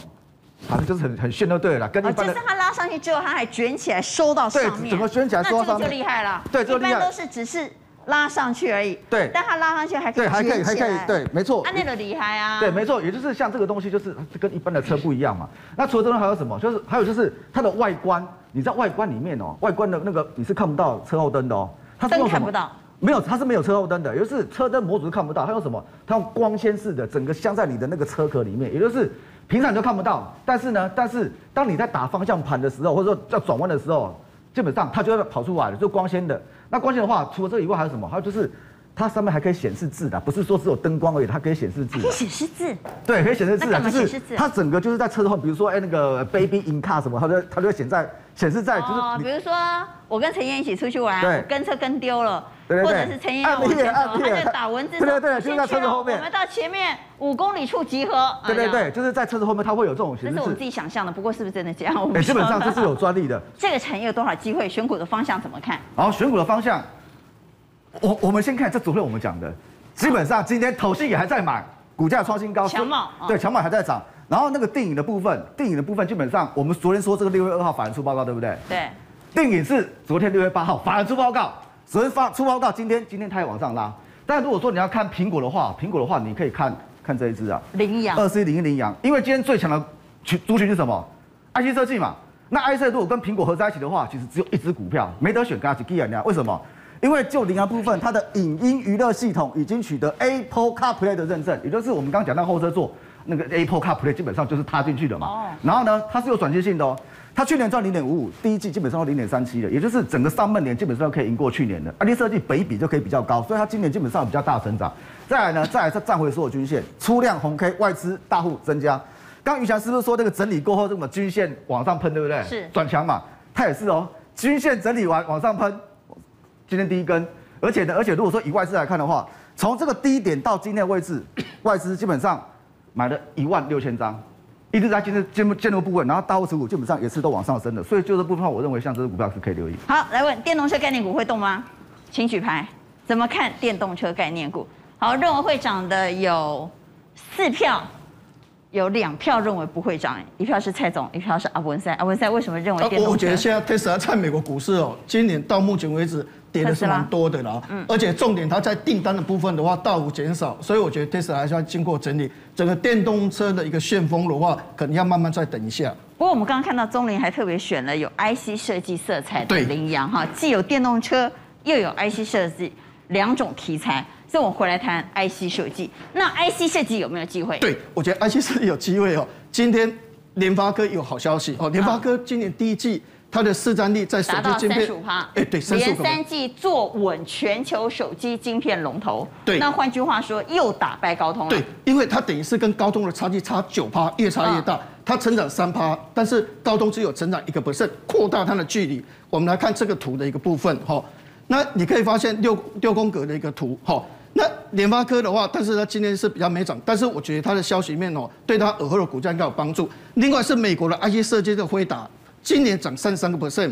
反正就是很很炫就对了，跟一般的。就是它拉上去之后，它还卷起来收到上面，对，整个卷起来收到上面，就厉害了。对，就厉害。一般都是只是拉上去而已。对。但它拉上去还可以还可以，还可以，对，没错。啊，那个厉害啊。对，没错，也就是像这个东西，就是跟一般的车不一样嘛。那除了这个还有什么？就是还有就是它的外观，你在外观里面哦，外观的那个你是看不到车后灯的哦，它灯看不到。没有，它是没有车后灯的，也就是车灯模组是看不到。它用什么？它用光纤式的，整个镶在你的那个车壳里面，也就是平常你都看不到。但是呢，但是当你在打方向盘的时候，或者说要转弯的时候，基本上它就要跑出来了，就光纤的。那光纤的话，除了这个以外还有什么？还有就是。它上面还可以显示字的，不是说只有灯光而已，它可以显示字。可以显示字。对，可以显示字啊，就是它整个就是在车后，比如说哎那个 baby in car 什么，它就它就会显在显示在就是。哦，比如说我跟陈燕一起出去玩，对，跟车跟丢了，对对对，或者是陈燕要我先走，他就打文字，对对对，就在车子后面。我们到前面五公里处集合。对对对，就是在车子后面，它会有这种显示字。这是我们自己想象的，不过是不是真的这样？哎，基本上这是有专利的。这个产业有多少机会？选股的方向怎么看？然后选股的方向。我我们先看这昨天我们讲的，基本上今天投信也还在买，股价创新高，强茂对强茂还在涨，然后那个电影的部分，电影的部分基本上我们昨天说这个六月二号法人出报告对不对？对，电影是昨天六月八号法人出报告，昨天发出报告，今天今天它也往上拉，但如果说你要看苹果的话，苹果的话你可以看看这一支啊，羚羊，二四一零一凌阳，因为今天最强的群族群是什么？IC 设计嘛，那 IC 如果跟苹果合在一起的话，其实只有一只股票，没得选，跟它去 G 啊，为什么？因为就凌阳部分，它的影音娱乐系统已经取得 Apple CarPlay 的认证，也就是我们刚刚讲到后车座那个 Apple CarPlay 基本上就是插进去的嘛。哦。然后呢，它是有转接性的哦。它去年赚零点五五，第一季基本上都零点三七的，也就是整个上半年基本上可以赢过去年的。而且设计本益比就可以比较高，所以它今年基本上比较大成长。再来呢，再来是站回所有均线，出量红 K，外资大户增加。刚于翔是不是说这个整理过后，这么均线往上喷，对不对？是。转强嘛，它也是哦，均线整理完往上喷。今天第一根，而且呢，而且如果说以外资来看的话，从这个低点到今天的位置，外资基本上买了一万六千张，一直在今天进入进入部分，然后大户持股基本上也是都往上升的，所以就这部分，我认为像这支股票是可以留意。好，来问电动车概念股会动吗？请举牌。怎么看电动车概念股？好，认为会涨的有四票。有两票认为不会涨，一票是蔡总，一票是阿文赛。阿文赛为什么认为电动车？我觉得现在特斯拉在美国股市哦，今年到目前为止跌的是蛮多的啦。嗯。而且重点，它在订单的部分的话大幅减少，所以我觉得特斯拉还是要经过整理。整个电动车的一个旋风的话，可能要慢慢再等一下。不过我们刚刚看到中林还特别选了有 IC 设计色彩的羚羊哈，既有电动车又有 IC 设计两种题材。所以我回来谈 IC 设计，那 IC 设计有没有机会？对，我觉得 IC 设计有机会哦。今天联发科有好消息哦，联发科今年第一季。它的市占率在手机晶片，哎，对，连三季坐稳全球手机晶片龙头。对，那换句话说，又打败高通了。对，因为它等于是跟高通的差距差九趴，越差越大。它成长三趴，但是高通只有成长一个 percent，扩大它的距离。我们来看这个图的一个部分，哈，那你可以发现六六宫格的一个图，哈，那联发科的话，但是它今天是比较没涨，但是我觉得它的消息面哦，对它尔后的股价应该有帮助。另外是美国的 IC 设计的辉达。今年涨三十三个 percent，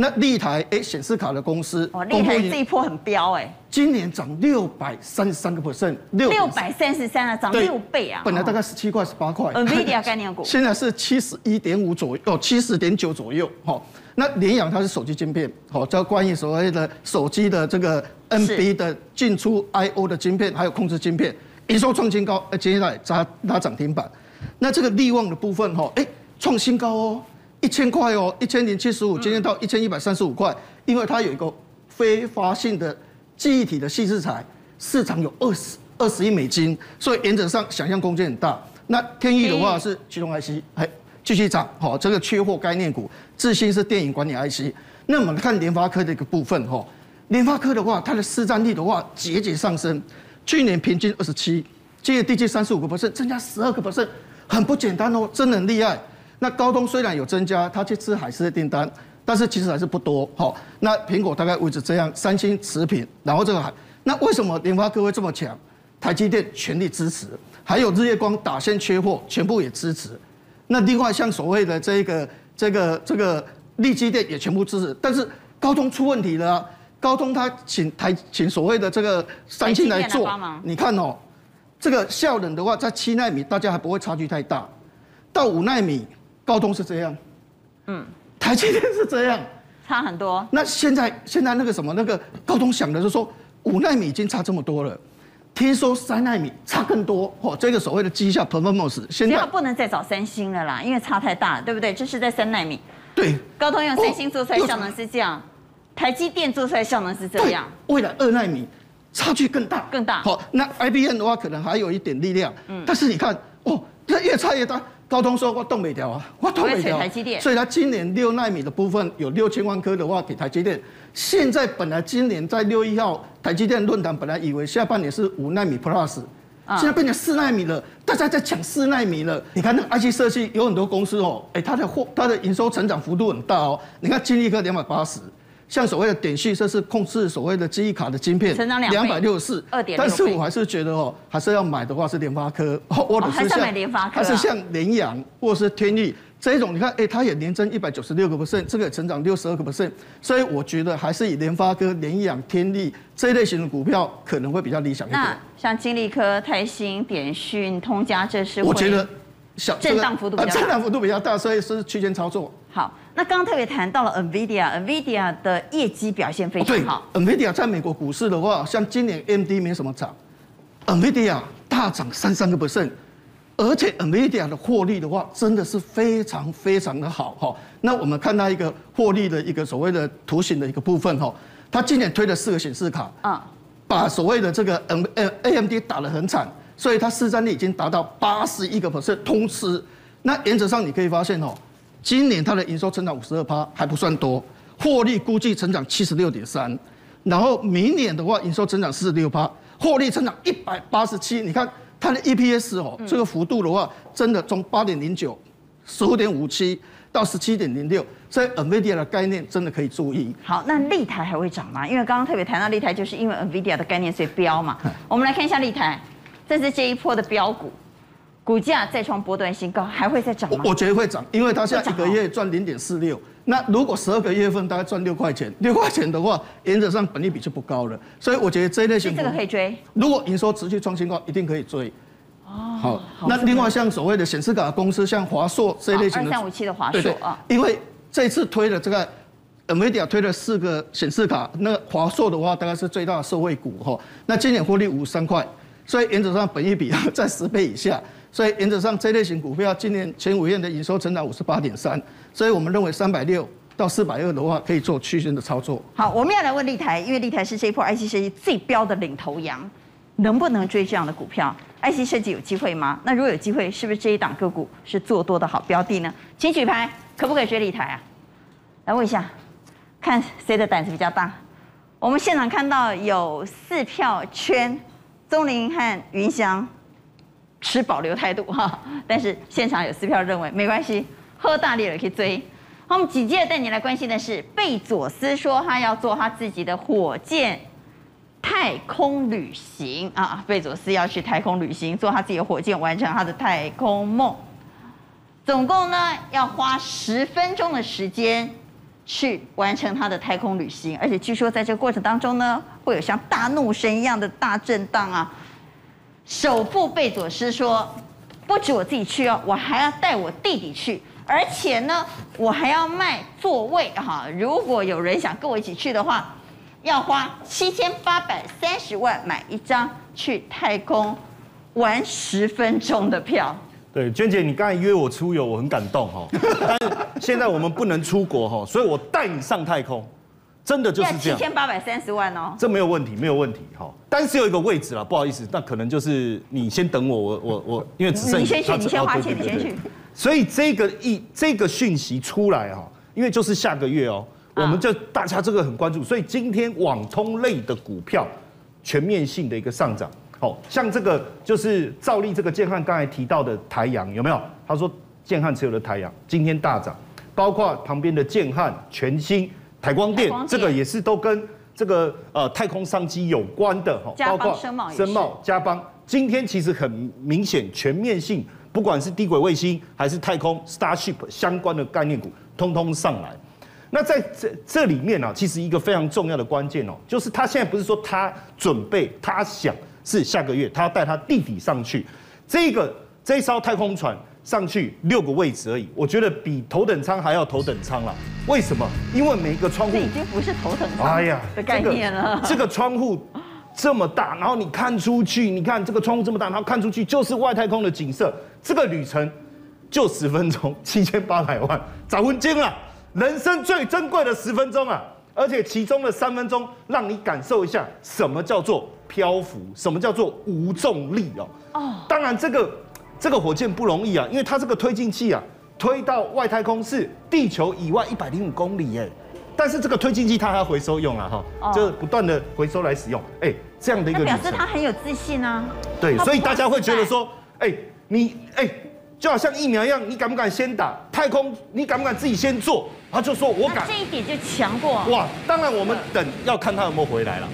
那立台哎显示卡的公司，哦，立台这一波很飙哎，今年涨六百三十三个 percent，六百三十三啊，涨六倍啊，本来大概十七块十八块，NVIDIA 概念股，现在是七十一点五左右，哦，七十点九左右，哈，那联阳它是手机晶片，好，叫关于所谓的手机的这个 NB 的进出 IO 的晶片，还有控制晶片，营收创新高，接下来拉拉涨停板，那这个利旺的部分，哈，哎，创新高哦。一千块哦，一千零七十五，今天到一千一百三十五块，因为它有一个非发性的记忆体的细制材，市场有二十二十亿美金，所以原则上想象空间很大。那天翼的话是驱动 IC，还继续涨，好，这个缺货概念股，智新是电影管理 IC。那我们看联发科的一个部分，哈，联发科的话，它的市占率的话节节上升，去年平均二十七，今年第七三十五个 percent，增加十二个 percent，很不简单哦，真的很厉害。那高通虽然有增加，它去吃海思的订单，但是其实还是不多。好，那苹果大概位置这样，三星持平，然后这个海，那为什么联发科会这么强？台积电全力支持，还有日月光打线缺货，全部也支持。那另外像所谓的这个这个这个力积电也全部支持，但是高通出问题了啊，高通他请台请所谓的这个三星来做，你看哦，这个效能的话，在七纳米大家还不会差距太大，到五纳米。高通是这样，嗯，台积电是这样，差很多。那现在现在那个什么那个高通想的就是说，五纳米已经差这么多了，听说三纳米差更多。哦，这个所谓的绩效 performance，现在不能再找三星了啦，因为差太大了，对不对？这是在三纳米。对，高通用三星做出来效能是这样，台积电做出来效能是这样。未来二纳米差距更大，更大。好，那 IBM 的话可能还有一点力量，嗯，但是你看哦，它越差越大。高通说：“我动没掉啊，我动没掉。”所以它今年六纳米的部分有六千万颗的话给台积电。现在本来今年在六一号台积电论坛本来以为下半年是五纳米 Plus，现在变成四纳米了，大家在抢四纳米了。你看那个 IC 设计有很多公司哦，哎，它的货它的营收成长幅度很大哦。你看金立科两百八十。像所谓的点序，这是控制所谓的记忆卡的晶片，两百六十四，二点。但是我还是觉得哦，还是要买的话是联发科，或者是像还是像联阳或是天钰这一种。你看，哎，它也年增一百九十六个 percent，这个也成长六十二个 percent。所以我觉得还是以联发科、联阳、天利这一类型的股票可能会比较理想一点。那像金立科、泰兴、点讯、通家，这是我觉得小震荡幅度比较大，震荡幅度比较大，所以是区间操作。好。那刚刚特别谈到了 NVIDIA，NVIDIA 的业绩表现非常好。对，NVIDIA 在美国股市的话，像今年 AMD 没什么涨，NVIDIA 大涨三三个 percent，而且 NVIDIA 的获利的话，真的是非常非常的好哈。那我们看到一个获利的一个所谓的图形的一个部分哈，它今年推了四个显示卡，啊，把所谓的这个 N AMD 打得很惨，所以它市占率已经达到八十一个 percent 通吃。那原则上你可以发现哦。今年它的营收成长五十二趴还不算多，获利估计成长七十六点三，然后明年的话营收增长四十六趴，获利成长一百八十七。你看它的 EPS 哦，这个幅度的话，真的从八点零九、十五点五七到十七点零六，所以 NVIDIA 的概念真的可以注意。好，那立台还会涨吗？因为刚刚特别谈到立台，就是因为 NVIDIA 的概念所以飙嘛。我们来看一下立台，这是这一波的飙股。股价再创波段新高，还会再涨吗？我觉得会涨，因为它现在一个月赚零点四六，那如果十二个月份大概赚六块钱，六块钱的话，原则上本利比就不高了，所以我觉得这一类型这个可以追。如果营收持续创新高，一定可以追。哦，好，那另外像所谓的显示卡公司，像华硕这一类型的，二三五七的华硕啊，因为这次推了这个 NVIDIA 推了四个显示卡，那华硕的话大概是最大的受惠股哈，那今年获利五十三块，所以原则上本益比在十倍以下。所以原则上，这类型股票今年前五月的营收成长五十八点三，所以我们认为三百六到四百二的话，可以做区间的操作。好，我们要来问立台，因为立台是这一波 IC 设计最标的领头羊。能不能追这样的股票？IC 设计有机会吗？那如果有机会，是不是这一档个股是做多的好标的呢？请举牌，可不可以追立台啊？来问一下，看谁的胆子比较大。我们现场看到有四票圈，宗霖和云翔持保留态度哈，但是现场有四票认为没关系，喝大力了可以追。好，我们紧接着带你来关心的是，贝佐斯说他要做他自己的火箭太空旅行啊，贝佐斯要去太空旅行，做他自己的火箭，完成他的太空梦。总共呢要花十分钟的时间。去完成他的太空旅行，而且据说在这个过程当中呢，会有像大怒神一样的大震荡啊。首富贝佐斯说，不止我自己去哦，我还要带我弟弟去，而且呢，我还要卖座位哈。如果有人想跟我一起去的话，要花七千八百三十万买一张去太空玩十分钟的票。对，娟姐，你刚才约我出游，我很感动哈。但是现在我们不能出国哈，所以我带你上太空，真的就是这样。七千八百三十万哦。这没有问题，没有问题哈。但是有一个位置了，不好意思，那可能就是你先等我，我我我，因为只剩你先去，你先花钱，你先去。所以这个一这个讯息出来哈，因为就是下个月哦，我们就大家这个很关注，所以今天网通类的股票全面性的一个上涨。好像这个就是照例这个建汉刚才提到的台阳有没有？他说建汉持有的台阳今天大涨，包括旁边的建汉、全新、台光电，这个也是都跟这个呃太空商机有关的哈。包括声茂、声茂、嘉邦，今天其实很明显全面性，不管是低轨卫星还是太空 Starship 相关的概念股，通通上来。那在这这里面呢，其实一个非常重要的关键哦，就是他现在不是说他准备，他想。是下个月，他要带他弟弟上去，这个这一艘太空船上去六个位置而已，我觉得比头等舱还要头等舱了。为什么？因为每一个窗户，这已经不是头等舱哎呀的概念了。这个窗户这么大，然后你看出去，你看这个窗户这么大，然后看出去就是外太空的景色。这个旅程就十分钟，七千八百万，涨昏金了，人生最珍贵的十分钟啊！而且其中的三分钟，让你感受一下什么叫做。漂浮，什么叫做无重力哦？哦，当然这个这个火箭不容易啊，因为它这个推进器啊，推到外太空是地球以外一百零五公里哎，但是这个推进器它还要回收用啊哈，就是不断的回收来使用，哎，这样的一个表示他很有自信啊。对，所以大家会觉得说，哎，你哎，就好像疫苗一样，你敢不敢先打？太空你敢不敢自己先做？他就说我敢。这一点就强过。哇，当然我们等要看他有没有回来了。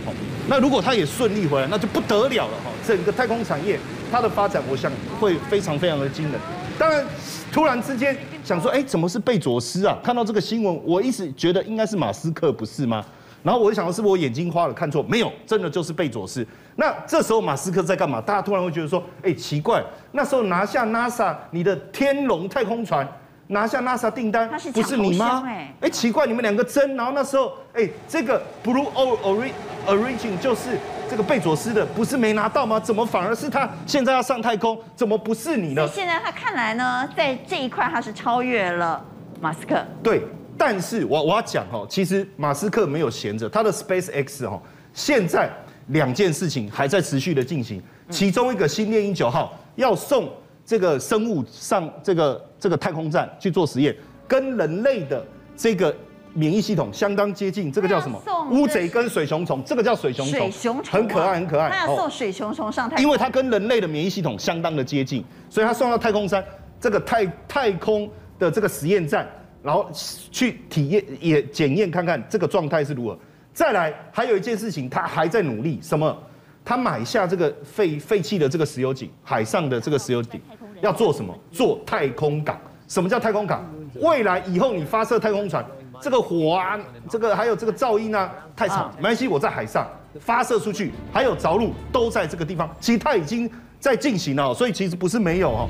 那如果他也顺利回来，那就不得了了哈！整个太空产业它的发展，我想会非常非常的惊人。当然，突然之间想说，哎，怎么是贝佐斯啊？看到这个新闻，我一直觉得应该是马斯克，不是吗？然后我就想到，是不是我眼睛花了，看错？没有，真的就是贝佐斯。那这时候马斯克在干嘛？大家突然会觉得说，哎，奇怪，那时候拿下 NASA 你的天龙太空船，拿下 NASA 订单，不是你吗？哎，奇怪，你们两个争，然后那时候，哎，这个 Blue Origin。Origin 就是这个贝佐斯的，不是没拿到吗？怎么反而是他现在要上太空？怎么不是你呢？现在他看来呢，在这一块他是超越了马斯克。对，但是我我要讲哦，其实马斯克没有闲着，他的 SpaceX 哦，现在两件事情还在持续的进行，其中一个新猎鹰九号要送这个生物上这个这个太空站去做实验，跟人类的这个。免疫系统相当接近，这个叫什么？乌贼跟水熊虫，这个叫水熊虫，水熊虫很可爱，很可爱。他要送水熊虫上太空，因为它跟人类的免疫系统相当的接近，所以它送到太空山这个太太空的这个实验站，然后去体验也检验看看这个状态是如何。再来，还有一件事情，他还在努力，什么？他买下这个废废弃的这个石油井，海上的这个石油井，要做什么？做太空港。什么叫太空港？未来以后你发射太空船。这个火啊，这个还有这个噪音啊，太吵。没关系，我在海上发射出去，还有着陆都在这个地方。其实它已经在进行了，所以其实不是没有哦。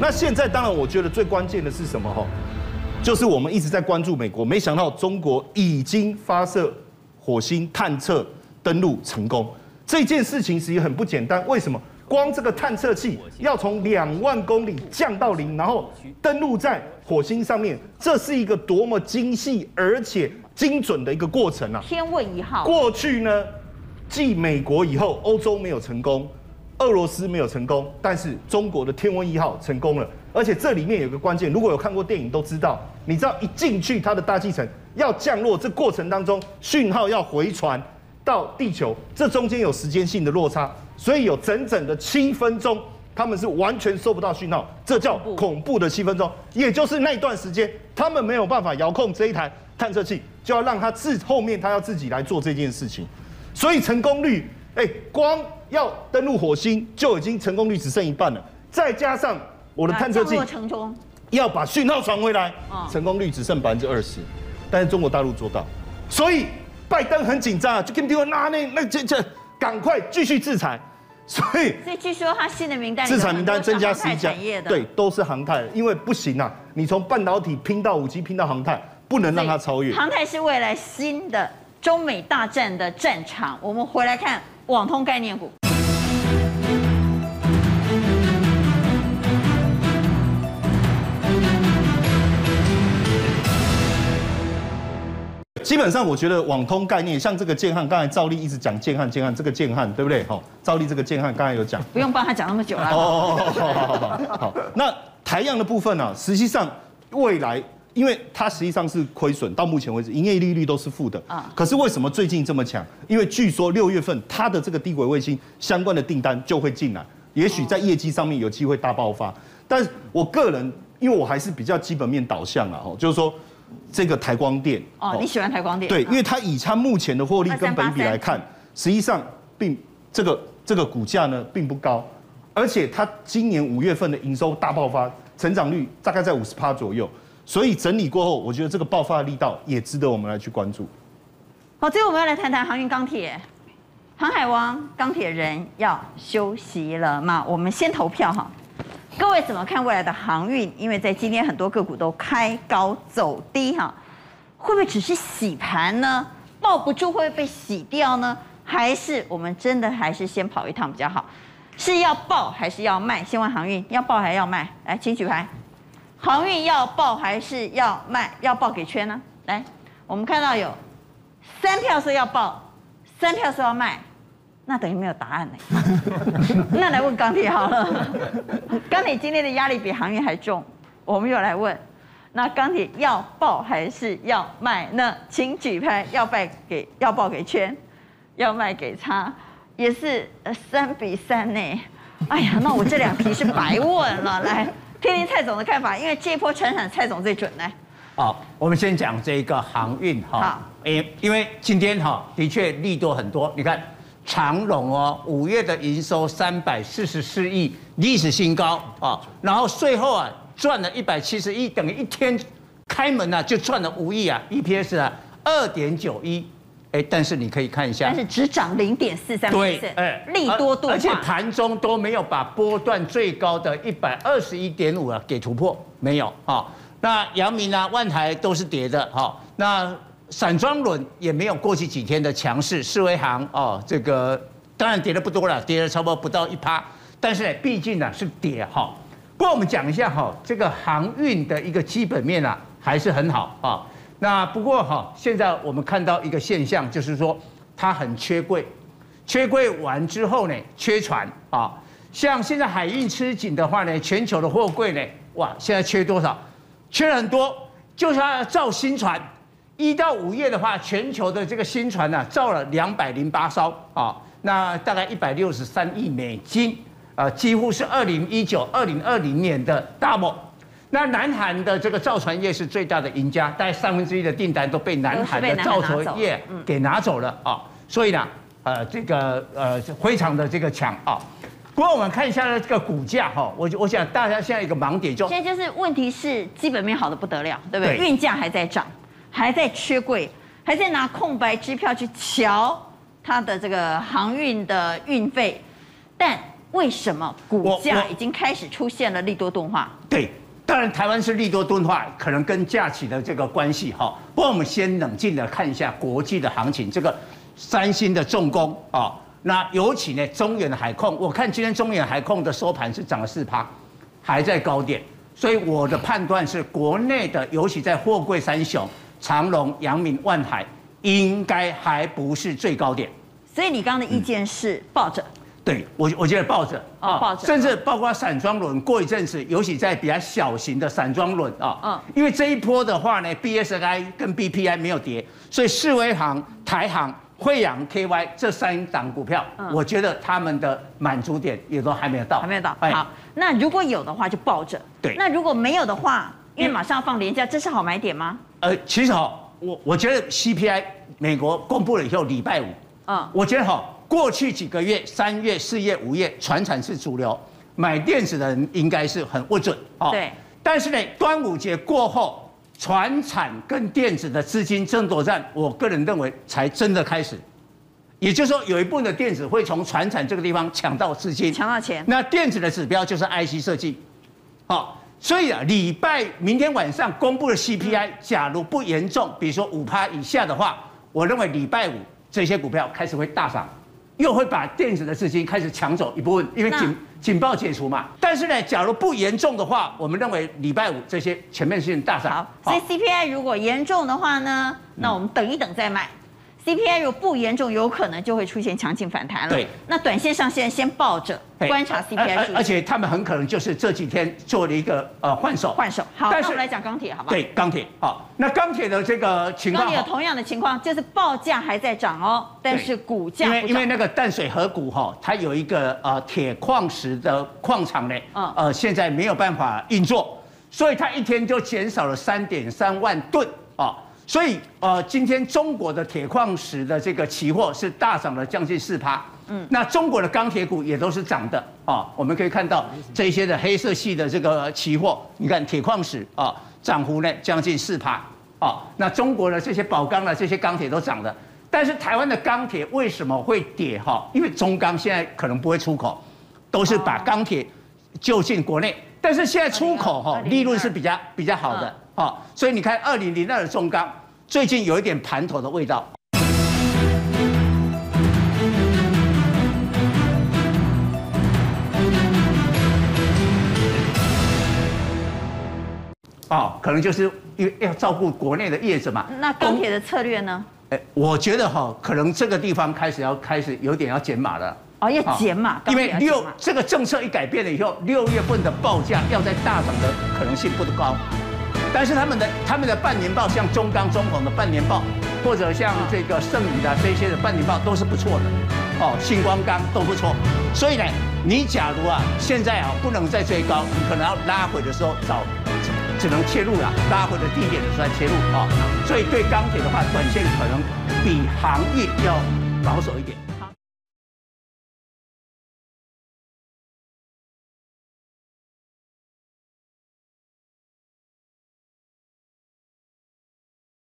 那现在当然，我觉得最关键的是什么哈？就是我们一直在关注美国，没想到中国已经发射火星探测登陆成功。这件事情其实很不简单，为什么？光这个探测器要从两万公里降到零，然后登陆在火星上面，这是一个多么精细而且精准的一个过程啊！天问一号。过去呢，继美国以后，欧洲没有成功，俄罗斯没有成功，但是中国的天问一号成功了。而且这里面有个关键，如果有看过电影都知道，你知道一进去它的大气层要降落，这过程当中讯号要回传到地球，这中间有时间性的落差，所以有整整的七分钟，他们是完全收不到讯号，这叫恐怖的七分钟。也就是那段时间，他们没有办法遥控这一台探测器，就要让他自后面他要自己来做这件事情，所以成功率，哎，光要登陆火星就已经成功率只剩一半了，再加上。我的探测器要把讯号传回来，成功率只剩百分之二十，但是中国大陆做到，所以拜登很紧张啊，就跟台湾那那那这这赶快继续制裁，所以所以据说他新的名单制裁名单增加十一家，对，都是航太，因为不行啊，你从半导体拼到五 G 拼到航太，不能让它超越。航太是未来新的中美大战的战场，我们回来看网通概念股。基本上，我觉得网通概念像这个建汉，刚才赵丽一直讲建汉建汉，这个建汉对不对？好，赵丽这个建汉刚才有讲，不用帮他讲那么久了。哦，好好好好。那台阳的部分呢、啊？实际上未来，因为它实际上是亏损，到目前为止营业利率都是负的啊。可是为什么最近这么强？因为据说六月份它的这个低轨卫星相关的订单就会进来，也许在业绩上面有机会大爆发。但是我个人，因为我还是比较基本面导向啊，哦，就是说。这个台光电哦，你喜欢台光电？对，因为它以它目前的获利跟本益比来看，实际上并这个这个股价呢并不高，而且它今年五月份的营收大爆发，成长率大概在五十趴左右，所以整理过后，我觉得这个爆发的力道也值得我们来去关注。好，最后我们要来谈谈航运钢铁，航海王钢铁人要休息了吗？我们先投票哈。各位怎么看未来的航运？因为在今天很多个股都开高走低哈，会不会只是洗盘呢？抱不住会不会被洗掉呢？还是我们真的还是先跑一趟比较好？是要抱还是要卖？先问航运要抱还是要卖？来，请举牌。航运要抱还是要卖？要抱给圈呢？来，我们看到有三票说要抱，三票说要卖。那等于没有答案呢。那来问钢铁好了，钢铁今天的压力比航运还重，我们又来问，那钢铁要抱还是要卖呢？请举牌，要卖给要抱给圈，要卖给叉，也是三比三呢。哎呀，那我这两题是白问了。来，听听蔡总的看法，因为这一波传产蔡总最准呢。好，我们先讲这个航运哈。好，因因为今天哈的确利多很多，你看。长荣哦，五月的营收三百四十四亿，历史新高啊！然后税后啊赚了一百七十亿，等于一天开门啊就赚了五亿啊，EPS 啊二点九一，哎，但是你可以看一下，但是只涨零点四三，对，哎，利多多，而且盘中都没有把波段最高的一百二十一点五啊给突破，没有啊。那阳明啊、万台都是跌的哈，那。散装轮也没有过去几天的强势，世维航哦，这个当然跌的不多了，跌了差不多不到一趴，但是呢，毕竟呢是跌哈。不过我们讲一下哈，这个航运的一个基本面啊还是很好啊。那不过哈，现在我们看到一个现象，就是说它很缺柜，缺柜完之后呢，缺船啊。像现在海运吃紧的话呢，全球的货柜呢，哇，现在缺多少？缺很多，就是它要造新船。一到五月的话，全球的这个新船呢、啊，造了两百零八艘啊，那大概一百六十三亿美金，啊，几乎是二零一九、二零二零年的 double。那南韩的这个造船业是最大的赢家，大概三分之一的订单都被南韩的造船业给拿走了啊。所以呢，呃，这个呃非常的这个强啊。不过我们看一下这个股价哈，我我想大家现在一个盲点就现在就是问题是基本面好的不得了，对不对？运价还在涨。还在缺柜，还在拿空白支票去乔它的这个航运的运费，但为什么股价已经开始出现了利多钝化？对，当然台湾是利多钝化，可能跟假期的这个关系哈。不过我们先冷静的看一下国际的行情，这个三星的重工啊，那尤其呢中远海控，我看今天中远海控的收盘是涨了四趴，还在高点，所以我的判断是国内的，尤其在货柜三雄。长隆、阳明、万海应该还不是最高点，所以你刚刚的意见是抱着。对我，我觉得抱着啊，抱着，甚至包括散装轮，过一阵子，尤其在比较小型的散装轮啊，嗯，因为这一波的话呢，BSI 跟 BPI 没有跌，所以世威行、台行、惠阳 KY 这三档股票，我觉得他们的满足点也都还没有到，还没有到。好，那如果有的话就抱着。对，那如果没有的话，因为马上要放连假，这是好买点吗？呃，其实哈，我我觉得 CPI 美国公布了以后，礼拜五，嗯，我觉得哈。过去几个月，三月、四月、五月，传产是主流，买电子的人应该是很不准啊。对。但是呢，端午节过后，传产跟电子的资金争夺战，我个人认为才真的开始。也就是说，有一部分的电子会从传产这个地方抢到资金，抢到钱。那电子的指标就是 IC 设计，好，所以啊，礼拜明天晚上公布的 CPI，假如不严重，比如说五趴以下的话，我认为礼拜五这些股票开始会大涨。又会把电子的资金开始抢走一部分，因为警警报解除嘛。但是呢，假如不严重的话，我们认为礼拜五这些全面性大涨。好，所以 CPI 如果严重的话呢，那我们等一等再买。CPI 如果不严重，有可能就会出现强劲反弹了。对，那短线上现在先抱着观察 CPI 而。而且他们很可能就是这几天做了一个呃换手。换手。好，但是我们来讲钢铁，好不好？对，钢铁。好，那钢铁的这个情况。钢铁有同样的情况，就是报价还在涨哦，但是股价。因为因为那个淡水河谷哈，它有一个呃铁矿石的矿场呢，嗯，呃现在没有办法运作，所以它一天就减少了三点三万吨啊。所以，呃，今天中国的铁矿石的这个期货是大涨了将近四趴，嗯，那中国的钢铁股也都是涨的啊。我们可以看到这些的黑色系的这个期货，你看铁矿石啊，涨幅呢将近四趴啊。那中国的这些宝钢呢这些钢铁都涨的，但是台湾的钢铁为什么会跌哈？因为中钢现在可能不会出口，都是把钢铁就近国内，但是现在出口哈利润是比较比较好的。好，所以你看，二零零二的中钢最近有一点盘头的味道。哦，可能就是因为要照顾国内的业者嘛。那钢铁的策略呢？哎，我觉得哈，可能这个地方开始要开始有点要减码了。哦，要减码，因为六这个政策一改变了以后，六月份的报价要在大涨的可能性不高。但是他们的他们的半年报，像中钢、中鸿的半年报，或者像这个盛宇的这些的半年报都是不错的，哦，星光钢都不错。所以呢，你假如啊现在啊不能再追高，你可能要拉回的时候找只能切入了，拉回的低点的时候再切入啊。所以对钢铁的话，短线可能比行业要保守一点。